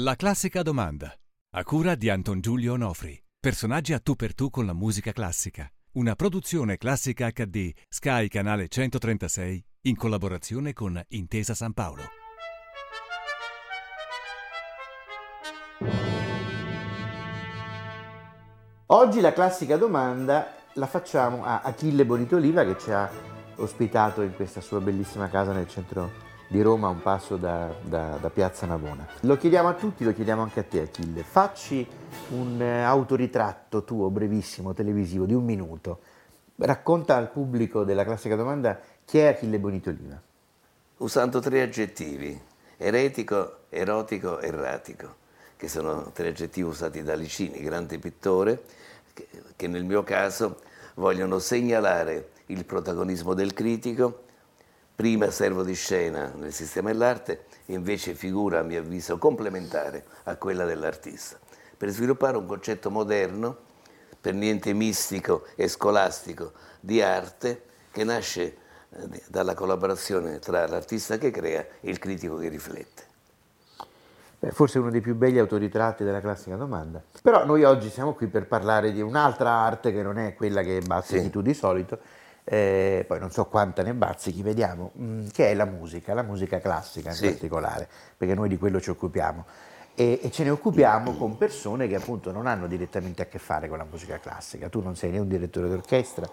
La classica domanda. A cura di Anton Giulio Onofri. Personaggi a tu per tu con la musica classica. Una produzione classica HD Sky Canale 136 in collaborazione con Intesa San Paolo. Oggi la classica domanda la facciamo a Achille Bonitoliva che ci ha ospitato in questa sua bellissima casa nel centro di Roma, un passo da, da, da, Piazza Navona. Lo chiediamo a tutti, lo chiediamo anche a te Achille. Facci un eh, autoritratto tuo brevissimo, televisivo, di un minuto. Racconta al pubblico della classica domanda chi è Achille Bonitoliva. Usando tre aggettivi, eretico, erotico, erratico, che sono tre aggettivi usati da Licini, grande pittore, che nel mio caso vogliono segnalare il protagonismo del critico prima servo di scena nel sistema dell'arte, invece figura a mio avviso complementare a quella dell'artista, per sviluppare un concetto moderno, per niente mistico e scolastico, di arte che nasce eh, dalla collaborazione tra l'artista che crea e il critico che riflette. Beh, forse uno dei più belli autoritratti della classica domanda. Però noi oggi siamo qui per parlare di un'altra arte che non è quella che bazzichi sì. tu di solito, eh, poi non so quanta ne bazzichi, vediamo, mh, mm, che è la musica, la musica classica in sì. particolare, perché noi di quello ci occupiamo. E, e, ce ne occupiamo con persone che appunto non hanno direttamente a che fare con la musica classica. Tu non sei né un direttore d'orchestra,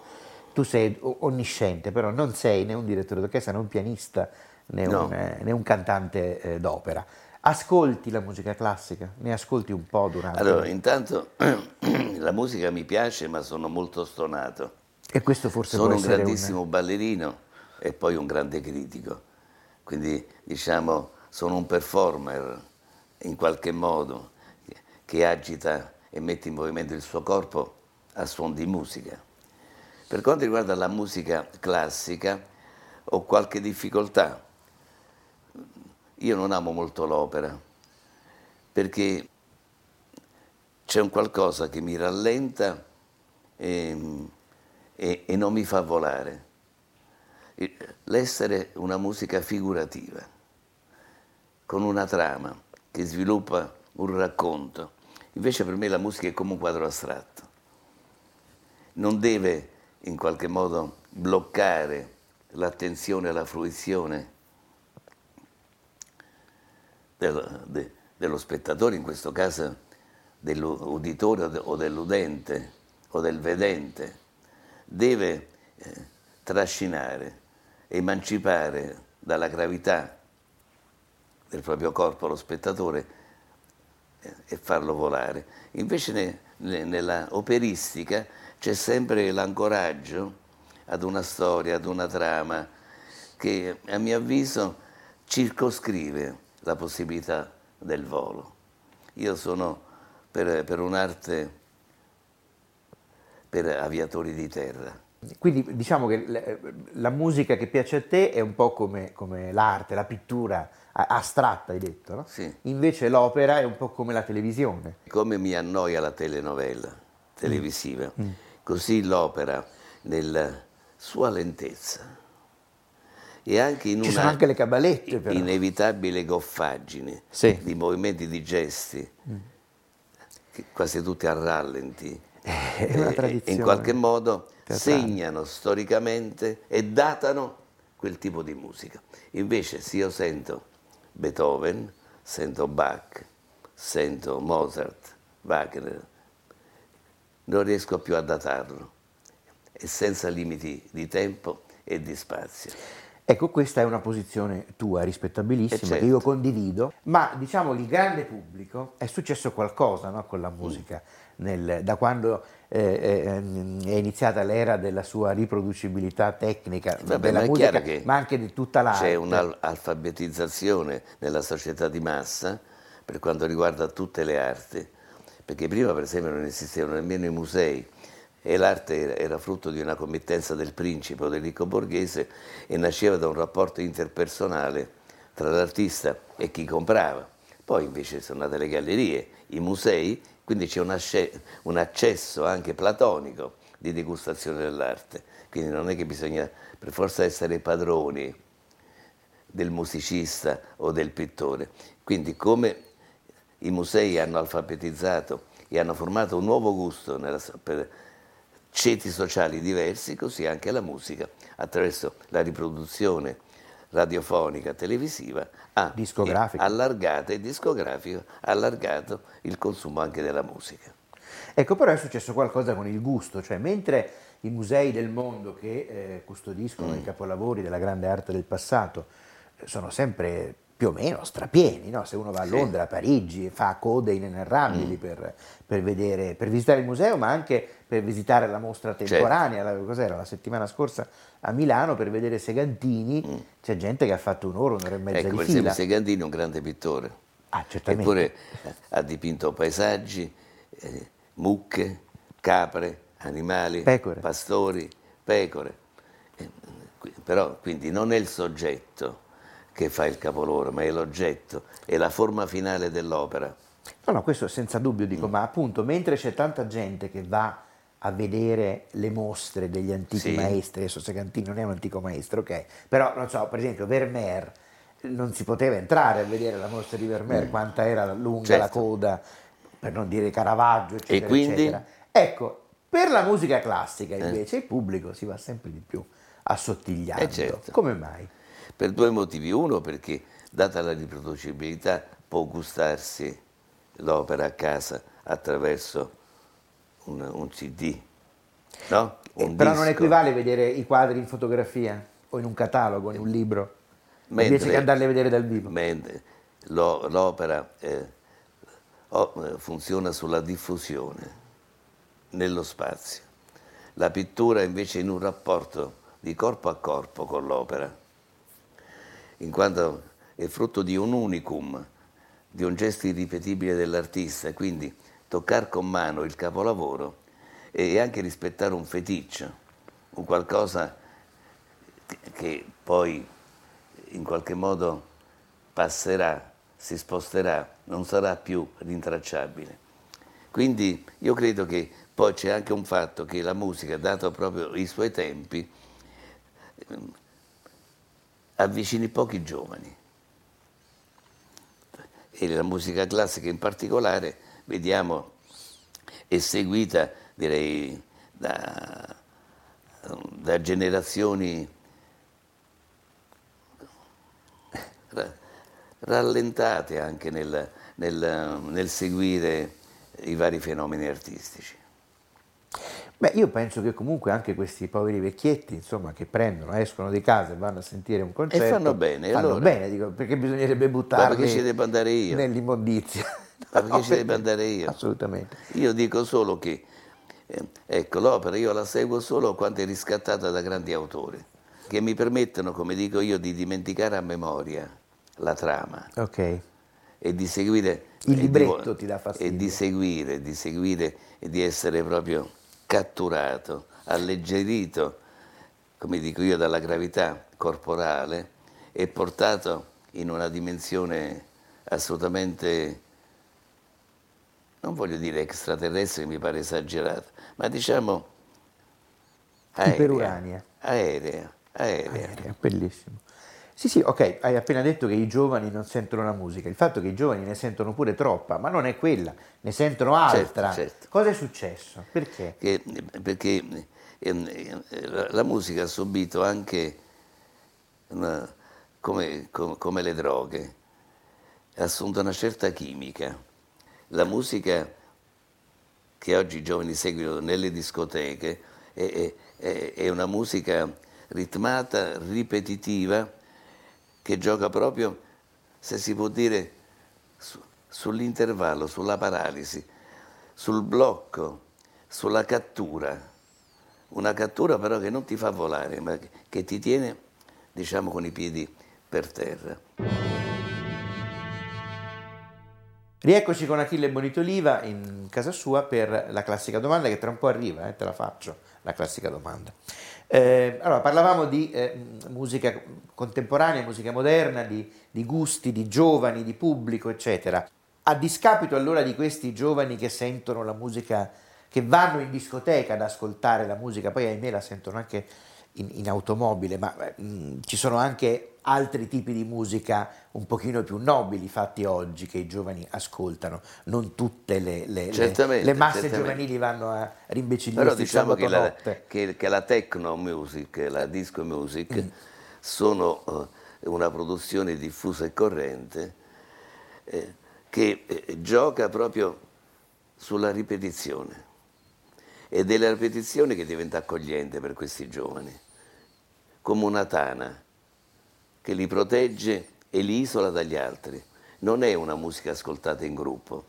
tu sei onnisciente, però non sei né un direttore d'orchestra né un pianista né, no. un, eh, né un, cantante eh, d'opera. Ascolti la musica classica? Ne ascolti un po' durante? Allora, intanto la musica mi piace, ma sono molto stonato. E questo forse Sono un grandissimo un... ballerino e poi un grande critico, quindi diciamo sono un performer in qualche modo che agita e mette in movimento il suo corpo a suon di musica. Per quanto riguarda la musica classica ho qualche difficoltà. Io non amo molto l'opera perché c'è un qualcosa che mi rallenta e e, e non mi fa volare. L'essere una musica figurativa, con una trama che sviluppa un racconto. Invece per me la musica è come un quadro astratto. Non deve in qualche modo bloccare l'attenzione e la fruizione dello, de, dello spettatore, in questo caso dell'uditore o dell'udente o del vedente deve eh, trascinare, emancipare dalla gravità del proprio corpo lo spettatore eh, e farlo volare. Invece ne, ne, nella operistica c'è sempre l'ancoraggio ad una storia, ad una trama che a mio avviso circoscrive la possibilità del volo. Io sono per, per un'arte per aviatori di terra. Quindi diciamo che la musica che piace a te è un po' come, come l'arte, la pittura astratta, hai detto, no? Sì. Invece l'opera è un po' come la televisione. Come mi annoia la telenovela televisiva, mm. mm. così l'opera nella sua lentezza e anche in Ci una sono anche le cabalette, però. inevitabile goffaggine sì. di movimenti di gesti, mm. quasi tutti a rallenti è una tradizione. in qualche modo teatrale. segnano storicamente e datano quel tipo di musica. Invece se io sento Beethoven, sento Bach, sento Mozart, Wagner, non riesco più a datarlo e senza limiti di tempo e di spazio. Ecco, questa è una posizione tua rispettabilissima certo. che io condivido, ma diciamo il grande pubblico è successo qualcosa no, con la musica. Mm nel, da quando eh, eh, è iniziata l'era della sua riproducibilità tecnica Vabbè, della ma musica, ma anche di tutta l'arte. C'è un'alfabetizzazione nella società di massa per quanto riguarda tutte le arti, perché prima per esempio non esistevano nemmeno i musei e l'arte era frutto di una committenza del principe o del ricco borghese e nasceva da un rapporto interpersonale tra l'artista e chi comprava. Poi invece sono nate le gallerie, i musei quindi c'è un, un accesso anche platonico di degustazione dell'arte, quindi non è che bisogna per forza essere padroni del musicista o del pittore. Quindi come i musei hanno alfabetizzato e hanno formato un nuovo gusto nella, per ceti sociali diversi, così anche la musica, attraverso la riproduzione radiofonica, televisiva, ha allargato e discografico, ha allargato il consumo anche della musica. Ecco, però è successo qualcosa con il gusto, cioè mentre i musei del mondo che eh, custodiscono mm. i capolavori della grande arte del passato eh, sono sempre più o meno strapieni, no? se uno va a Londra, a Parigi, fa code inenarrabili mm. per, per, vedere, per, visitare il museo, ma anche per visitare la mostra certo. temporanea, certo. la, cos'era, la settimana scorsa a Milano per vedere Segantini, mm. c'è gente che ha fatto un'ora, un'ora e mezza ecco, di per fila. Esempio, Segantini è un grande pittore, ah, eppure ha dipinto paesaggi, eh, mucche, capre, animali, pecore. pastori, pecore, eh, però quindi non è il soggetto che fa il capolavoro, ma è l'oggetto, è la forma finale dell'opera. No, no, questo senza dubbio dico, mm. ma appunto mentre c'è tanta gente che va a vedere le mostre degli antichi sì. maestri, adesso Segantini non è un antico maestro, ok, però non so, per esempio Vermeer, non si poteva entrare a vedere la mostra di Vermeer, mm. quanta era lunga certo. la coda, per non dire Caravaggio, eccetera, e quindi? eccetera. Ecco, per la musica classica eh. invece eh. il pubblico si va sempre di più assottigliando. Eh certo. Come mai? Per due motivi. Uno perché, data la riproducibilità, può gustarsi l'opera a casa attraverso un, un CD. No? Un eh, però non equivale vedere i quadri in fotografia o in un catalogo, in un libro, mentre, invece che andarli a vedere dal vivo. Mentre lo, l'opera eh, funziona sulla diffusione nello spazio. La pittura invece in un rapporto di corpo a corpo con l'opera in quanto è frutto di un unicum, di un gesto irripetibile dell'artista, quindi toccare con mano il capolavoro e anche rispettare un feticcio, un qualcosa che poi in qualche modo passerà, si sposterà, non sarà più rintracciabile. Quindi io credo che poi c'è anche un fatto che la musica, dato proprio i suoi tempi, avvicini pochi giovani. E la musica classica in particolare, vediamo, è seguita, direi, da, da generazioni rallentate anche nel, nel, nel seguire i vari fenomeni artistici. Beh, io penso che comunque anche questi poveri vecchietti, insomma, che prendono, escono di casa e vanno a sentire un concerto. E fanno bene, fanno allora. bene, dico, perché bisognerebbe buttarli perché ci devo andare io? nell'immondizia. Ma perché no, ci devo andare io? Assolutamente. Io dico solo che, eh, ecco, l'opera io la seguo solo quando è riscattata da grandi autori, che mi permettono, come dico io, di dimenticare a memoria la trama. Ok. E di seguire... Il libretto di, ti dà fastidio. E di seguire, di seguire e di essere proprio catturato, alleggerito, come dico io, dalla gravità corporale e portato in una dimensione assolutamente, non voglio dire extraterrestre, mi pare esagerato, ma diciamo aerea. Aerea, aerea. aerea. Bellissimo. Sì, sì, ok, hai appena detto che i giovani non sentono la musica, il fatto che i giovani ne sentono pure troppa, ma non è quella, ne sentono altra. Certo, certo. Cosa è successo? Perché? Che, perché eh, la musica ha subito anche, una, come, come, come, le droghe, ha assunto una certa chimica. La musica che oggi i giovani seguono nelle discoteche è, è, è una musica ritmata, ripetitiva, che gioca proprio, se si può dire, su, sull'intervallo, sulla paralisi, sul blocco, sulla cattura. Una cattura però che non ti fa volare, ma che ti tiene, diciamo, con i piedi per terra. Rieccoci con Achille Bonitoliva in casa sua per la classica domanda che tra un po' arriva, eh, te la faccio, la classica domanda. Eh, allora, parlavamo di eh, musica contemporanea, musica moderna, di, di, gusti, di giovani, di pubblico, eccetera. A discapito allora di questi giovani che sentono la musica, che vanno in discoteca ad ascoltare la musica, poi ahimè la sentono anche in, in automobile, ma mh, ci sono anche altri tipi di musica un pochino più nobili fatti oggi che i giovani ascoltano, non tutte le, le, le, le masse giovanili vanno a rimbecillire Però diciamo che la, che, che la, techno music la disco music mm. sono uh, una produzione diffusa e corrente eh, che eh, gioca proprio sulla ripetizione. Ed è la ripetizione che diventa accogliente per questi giovani, come una tana che li protegge e li isola dagli altri. Non è una musica ascoltata in gruppo,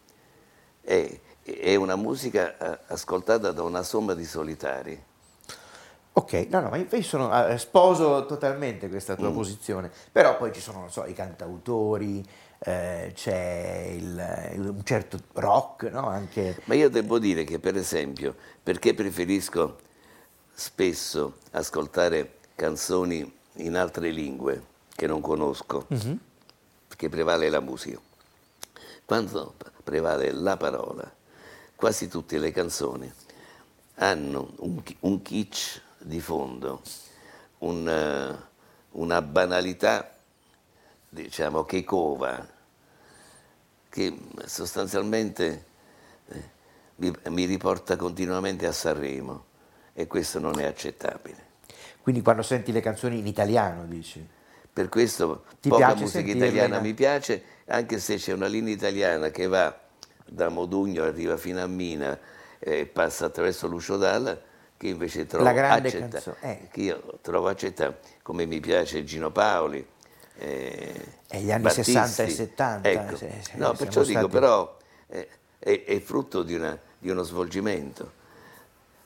è, è una musica eh, ascoltata da una somma di solitari. Ok, no, no, ma io sono, eh, sposo totalmente questa tua mm. posizione, però poi ci sono, so, i cantautori, eh, c'è il, il, un certo rock, no? Anche... Ma io devo dire che, per esempio, perché preferisco spesso ascoltare canzoni in altre lingue, che non conosco, uh-huh. perché prevale la musica. Quando prevale la parola, quasi tutte le canzoni hanno un, un kitsch di fondo, un, una banalità, diciamo, che cova, che sostanzialmente eh, mi, mi riporta continuamente a Sanremo e questo non è accettabile. Quindi quando senti le canzoni in italiano dici? Per questo Ti poca musica italiana mi piace, anche se c'è una linea italiana che va da Modugno, arriva fino a Mina e passa attraverso Lucio Dalla, che invece trovo accettabile. Eh. Che io trovo accettabile, come mi piace Gino Paoli. Eh, e gli anni Battisti. 60 e 70. Ecco. Se, se, no, perciò dico, stati... però eh, è, è, frutto di, una, di uno svolgimento.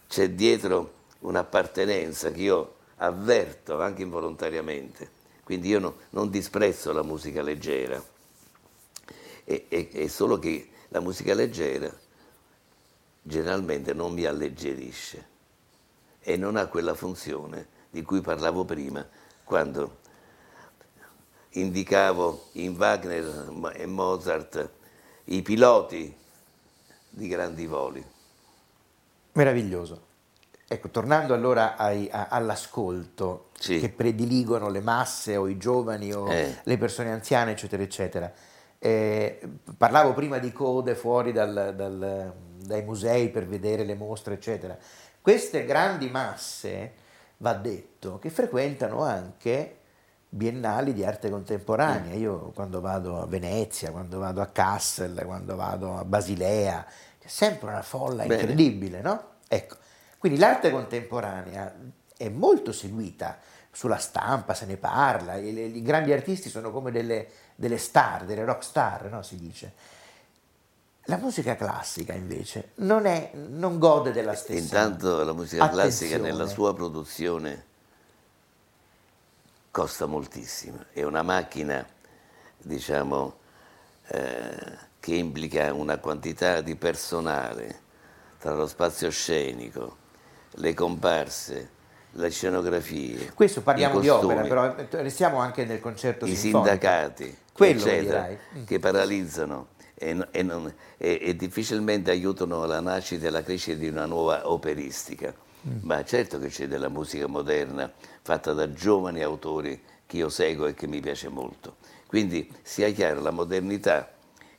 C'è dietro un'appartenenza che io avverto anche involontariamente quindi io no, non disprezzo la musica leggera, è, è, è solo che la musica leggera generalmente non mi alleggerisce e non ha quella funzione di cui parlavo prima quando indicavo in Wagner e Mozart i piloti di grandi voli. Meraviglioso. Ecco, tornando allora ai, a, all'ascolto sì. che prediligono le masse o i giovani o eh. le persone anziane, eccetera, eccetera. Eh, parlavo prima di code fuori dal, dal, dai musei per vedere le mostre, eccetera. Queste grandi masse, va detto, che frequentano anche biennali di arte contemporanea. Mm. Io quando vado a Venezia, quando vado a Kassel, quando vado a Basilea, c'è sempre una folla Bene. incredibile, no? Ecco, quindi l'arte contemporanea è molto seguita sulla stampa, se ne parla, i, grandi artisti sono come delle, delle star, delle rock star, no? si dice. La musica classica invece non, è, non gode della stessa. Intanto la musica attenzione. classica nella sua produzione costa moltissimo, è una macchina, diciamo, eh, che implica una quantità di personale tra lo spazio scenico, le comparse, le scenografie. Questo parliamo di opera, però restiamo anche nel concerto I sinfonico. sindacati, Quello eccetera, mm. che paralizzano e, e, non, e, e, difficilmente aiutano la nascita e la crescita di una nuova operistica. Mm. Ma certo che c'è della musica moderna fatta da giovani autori che io seguo e che mi piace molto. Quindi sia chiaro, la modernità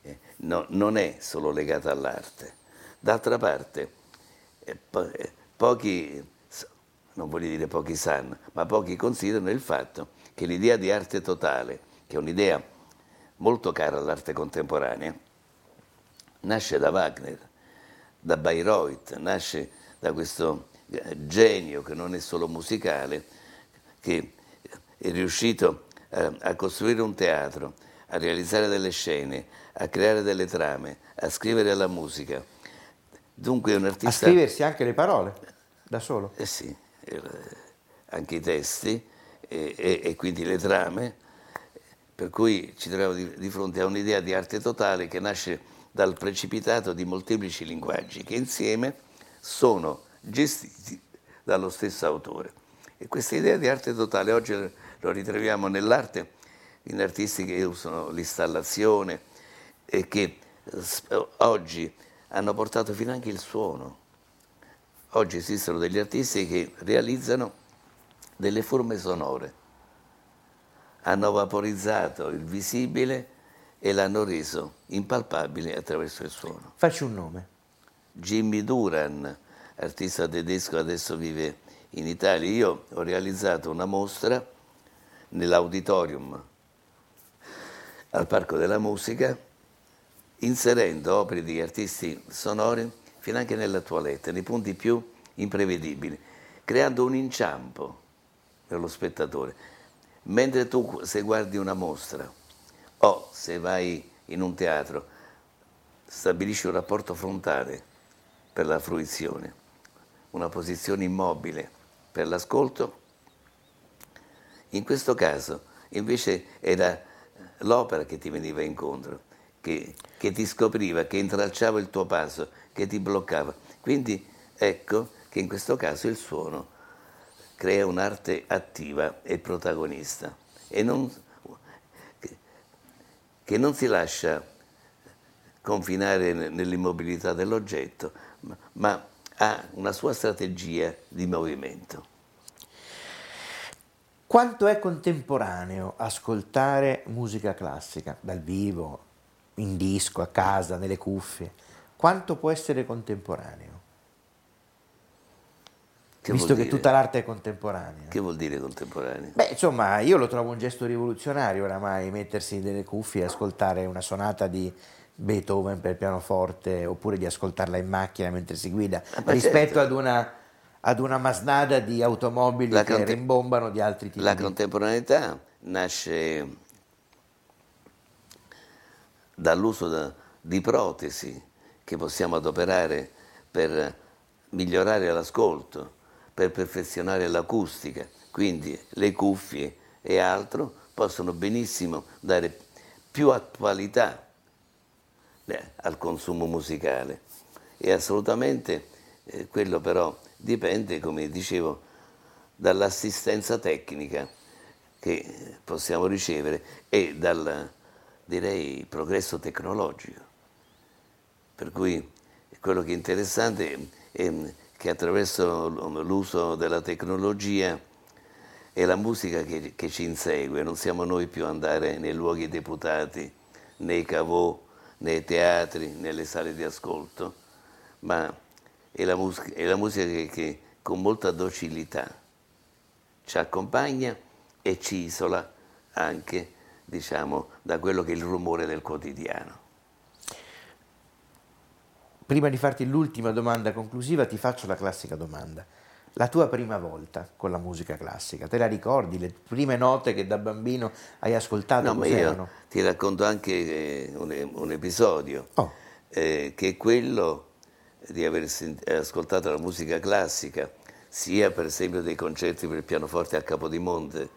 eh, no, non è solo legata all'arte. D'altra parte, eh, eh, pochi, non voglio dire pochi sanno, ma pochi considerano il fatto che l'idea di arte totale, che è un'idea molto cara all'arte contemporanea, nasce da Wagner, da Bayreuth, nasce da questo eh, genio che non è solo musicale, che è riuscito a, a costruire un teatro, a realizzare delle scene, a creare delle trame, a scrivere la musica Dunque è un artista... A scriversi anche le parole, da solo? Eh sì, eh, anche i testi e, e, e, quindi le trame, per cui ci troviamo di, di fronte a un'idea di arte totale che nasce dal precipitato di molteplici linguaggi che insieme sono gestiti dallo stesso autore. E questa idea di arte totale oggi lo ritroviamo nell'arte, in artisti che usano l'installazione e che oggi hanno portato fino anche il suono. Oggi esistono degli artisti che realizzano delle forme sonore. Hanno vaporizzato il visibile e l'hanno reso impalpabile attraverso il suono. Facci un nome. Jimmy Duran, artista tedesco, adesso vive in Italia. Io ho realizzato una mostra nell'auditorium al Parco della Musica, inserendo opere di artisti sonori fino anche nella toilette, nei punti più imprevedibili, creando un inciampo per lo spettatore. Mentre tu se guardi una mostra o se vai in un teatro, stabilisci un rapporto frontale per la fruizione, una posizione immobile per l'ascolto, in questo caso invece era l'opera che ti veniva incontro, che, che ti scopriva, che intralciava il tuo passo, che ti bloccava. Quindi ecco che in questo caso il suono crea un'arte attiva e protagonista e non, che, che non si lascia confinare nell'immobilità dell'oggetto, ma, ma ha una sua strategia di movimento. Quanto è contemporaneo ascoltare musica classica dal vivo, in disco, a casa, nelle cuffie? Quanto può essere contemporaneo? Che Visto che tutta l'arte è contemporanea. Che vuol dire contemporanea? Beh, insomma, io lo trovo un gesto rivoluzionario oramai mettersi nelle cuffie e ascoltare una sonata di Beethoven per pianoforte oppure di ascoltarla in macchina mentre si guida, ah, rispetto certo. ad una ad una masnada di automobili la che conte- rimbombano di altri tipi. La contemporaneità nasce dall'uso da, di protesi che possiamo adoperare per migliorare l'ascolto, per perfezionare l'acustica. Quindi le cuffie e altro possono benissimo dare più attualità al consumo musicale. E assolutamente eh, quello però dipende, come dicevo, dall'assistenza tecnica che possiamo ricevere e dal, direi, progresso tecnologico. Per cui quello che è interessante è che attraverso l'uso della tecnologia è la musica che, che ci insegue, non siamo noi più andare nei luoghi deputati, nei cavò, nei teatri, nelle sale di ascolto, ma è la musica, è la musica che, che con molta docilità ci accompagna e ci isola anche diciamo, da quello che è il rumore del quotidiano. Prima di farti l'ultima domanda conclusiva ti faccio la classica domanda. La tua prima volta con la musica classica, te la ricordi? Le prime note che da bambino hai ascoltato? No, io ti racconto anche eh, un, un, episodio, oh. eh, che è quello di aver ascoltato la musica classica, sia per esempio dei concerti per il pianoforte a Capodimonte,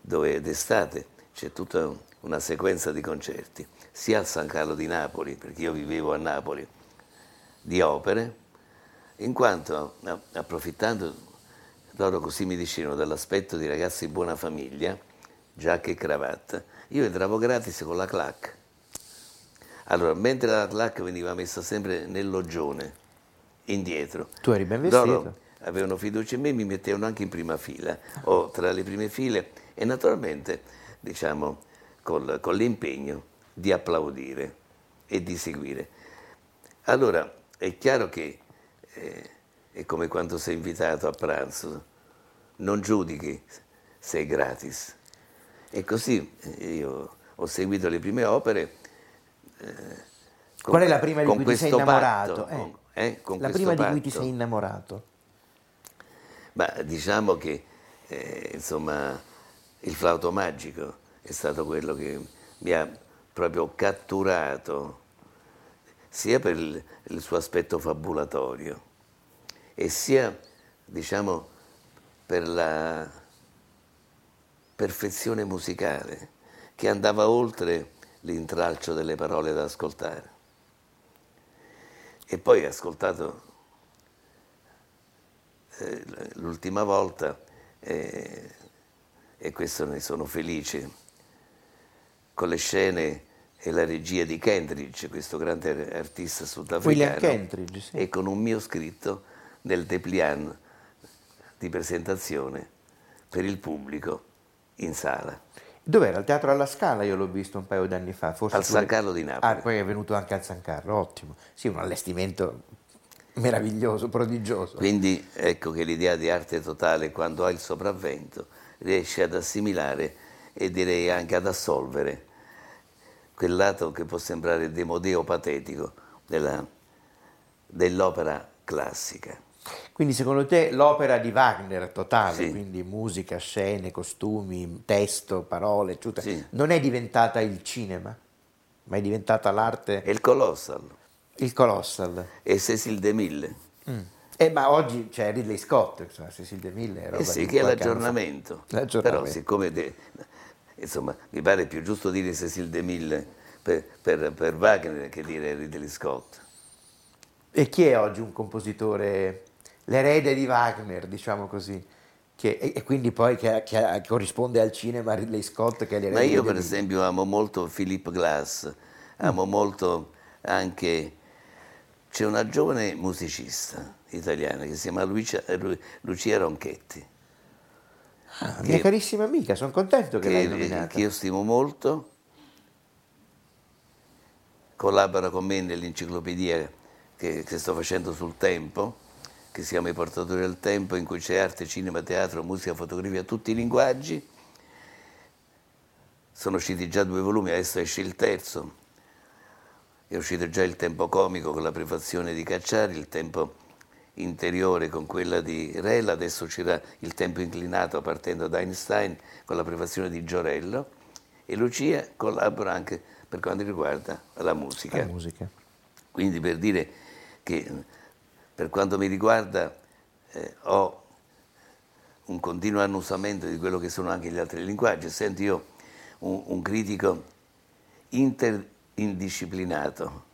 dove d'estate c'è tutta una sequenza di concerti, sia al San Carlo di Napoli, perché io vivevo a Napoli, di opere, in quanto approfittando, loro così mi dicevano, dell'aspetto di ragazzi di buona famiglia, giacca e cravatta, io entravo gratis con la clac. Allora, mentre la clac veniva messa sempre nel loggione, indietro. Tu eri ben vestito. Loro avevano fiducia in me, mi mettevano anche in prima fila o tra le prime file e naturalmente, diciamo, col, con l'impegno di applaudire e di seguire. Allora, è chiaro che eh, è come quando sei invitato a pranzo, non giudichi, sei gratis. E così eh, io ho seguito le prime opere. Eh, con, Qual è la prima di cui ti sei innamorato? Patto, eh. eh, la prima patto. di cui ti sei innamorato? Ma diciamo che eh, insomma, il flauto magico è stato quello che mi ha proprio catturato, sia per il, il suo aspetto fabulatorio e sia, diciamo, per la perfezione musicale che andava oltre l'intralcio delle parole da ascoltare. E poi ascoltato eh, l'ultima volta, eh, e questo ne sono felice, con le scene e la regia di Kentridge, questo grande artista sudafricano, sì. e con un mio scritto nel dépliant di presentazione per il pubblico in sala. Dov'era? Al Teatro alla Scala, io l'ho visto un paio d'anni fa. Forse al San Carlo di Napoli. Ah, poi è venuto anche al San Carlo, ottimo. Sì, un allestimento meraviglioso, prodigioso. Quindi ecco che l'idea di arte totale, quando ha il sopravvento, riesce ad assimilare e direi anche ad assolvere quel lato che può sembrare demodeo patetico della, dell'opera classica. Quindi secondo te l'opera di Wagner totale, sì. quindi musica, scene, costumi, testo, parole, eccetera, sì. non è diventata il cinema, ma è diventata l'arte... È il Colossal. Il Colossal. E Cecil DeMille. Mm. Eh, ma oggi c'è Ridley Scott, insomma, Cecil DeMille è roba eh sì, che è l'aggiornamento. l'aggiornamento. Però siccome, de, insomma, mi pare più giusto dire Cecil DeMille per, per, per Wagner che dire Ridley Scott. E chi è oggi un compositore, l'erede di Wagner, diciamo così? Che, e, e, quindi poi che, che, corrisponde al cinema Ridley Scott che è l'erede Ma io per esempio amo molto Philip Glass, amo mm. molto anche... C'è una giovane musicista italiana che si chiama Lucia, Lucia Ronchetti. Ah, che, mia carissima amica, sono contento che, che l'hai nominata. Che io stimo molto, collabora con me nell'enciclopedia che, che sto facendo sul tempo, che si chiama I portatori del tempo, in cui c'è arte, cinema, teatro, musica, fotografia, tutti i linguaggi. Sono usciti già due volumi, adesso esce il terzo. È uscito già il tempo comico con la prefazione di Cacciari, il tempo interiore con quella di Rella, adesso uscirà il tempo inclinato partendo da Einstein con la prefazione di Giorello e Lucia collabora anche per quanto riguarda la musica. La musica. Quindi per dire che per quanto mi riguarda eh, ho un continuo annusamento di quello che sono anche gli altri linguaggi, essendo io un, un critico interindisciplinato,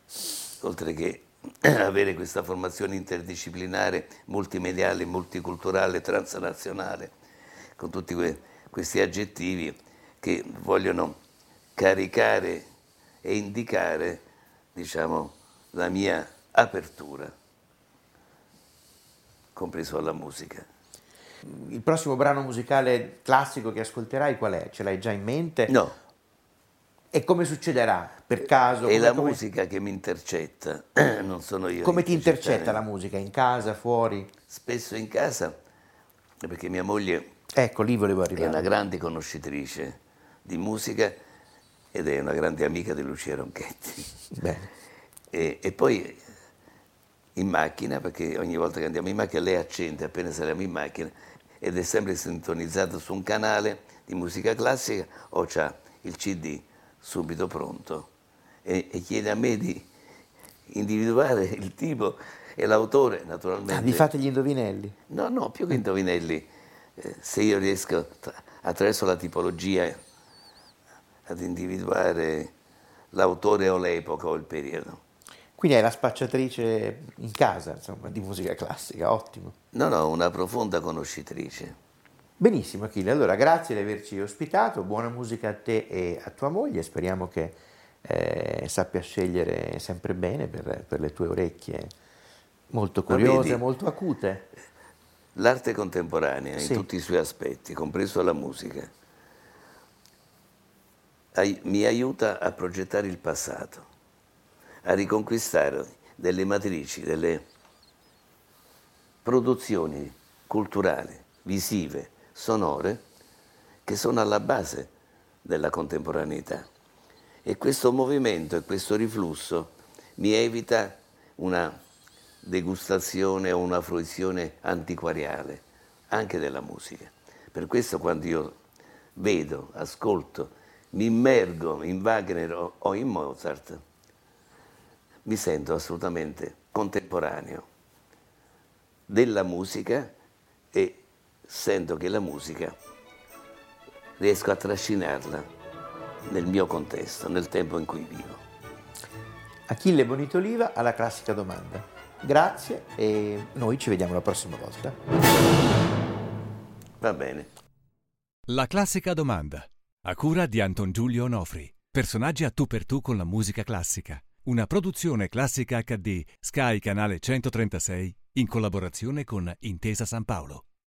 oltre che avere questa formazione interdisciplinare, multimediale, multiculturale, transnazionale, con tutti que- questi aggettivi che vogliono caricare e indicare diciamo, la mia apertura, compreso alla musica. Il prossimo brano musicale classico che ascolterai qual è? Ce l'hai già in mente? No. E come succederà? Per caso? È la come... musica che mi intercetta, non sono io. Come ti intercetta la musica? In casa, fuori? Spesso in casa, perché mia moglie ecco, lì volevo arrivare. è una grande conoscitrice di musica ed è una grande amica di Lucia Ronchetti. E, e, poi in macchina, perché ogni volta che andiamo in macchina lei accende appena saliamo in macchina ed è sempre sintonizzata su un canale di musica classica o c'ha il CD subito pronto e, e chiede a me di individuare il tipo e l'autore naturalmente. Ah, vi fate gli indovinelli? No, no, più che indovinelli, eh, se io riesco attraverso la tipologia ad individuare l'autore o l'epoca o il periodo. Quindi hai la spacciatrice in casa, insomma, di musica classica, ottimo. No, no, una profonda conoscitrice. Benissimo Achille, allora grazie di averci ospitato, buona musica a te e a tua moglie, speriamo che eh, sappia scegliere sempre bene per, per le tue orecchie. Molto curiose, vedi, molto acute. L'arte contemporanea sì. in tutti i suoi aspetti, compreso la musica, mi aiuta a progettare il passato, a riconquistare delle matrici, delle produzioni culturali, visive, sonore, che sono alla base della contemporaneità. E questo movimento e questo riflusso mi evita una degustazione o una fruizione antiquariale anche della musica. Per questo quando io vedo, ascolto, mi immergo in Wagner o in Mozart, mi sento assolutamente contemporaneo della musica e sento che la musica riesco a trascinarla nel mio contesto, nel tempo in cui vivo. Achille Bonitoliva alla classica domanda. Grazie e noi ci vediamo la prossima volta. Va bene. La classica domanda a cura di Anton Giulio Onofri. Personaggi a tu per tu con la musica classica. Una produzione classica HD, Sky Canale 136, in collaborazione con Intesa San Paolo.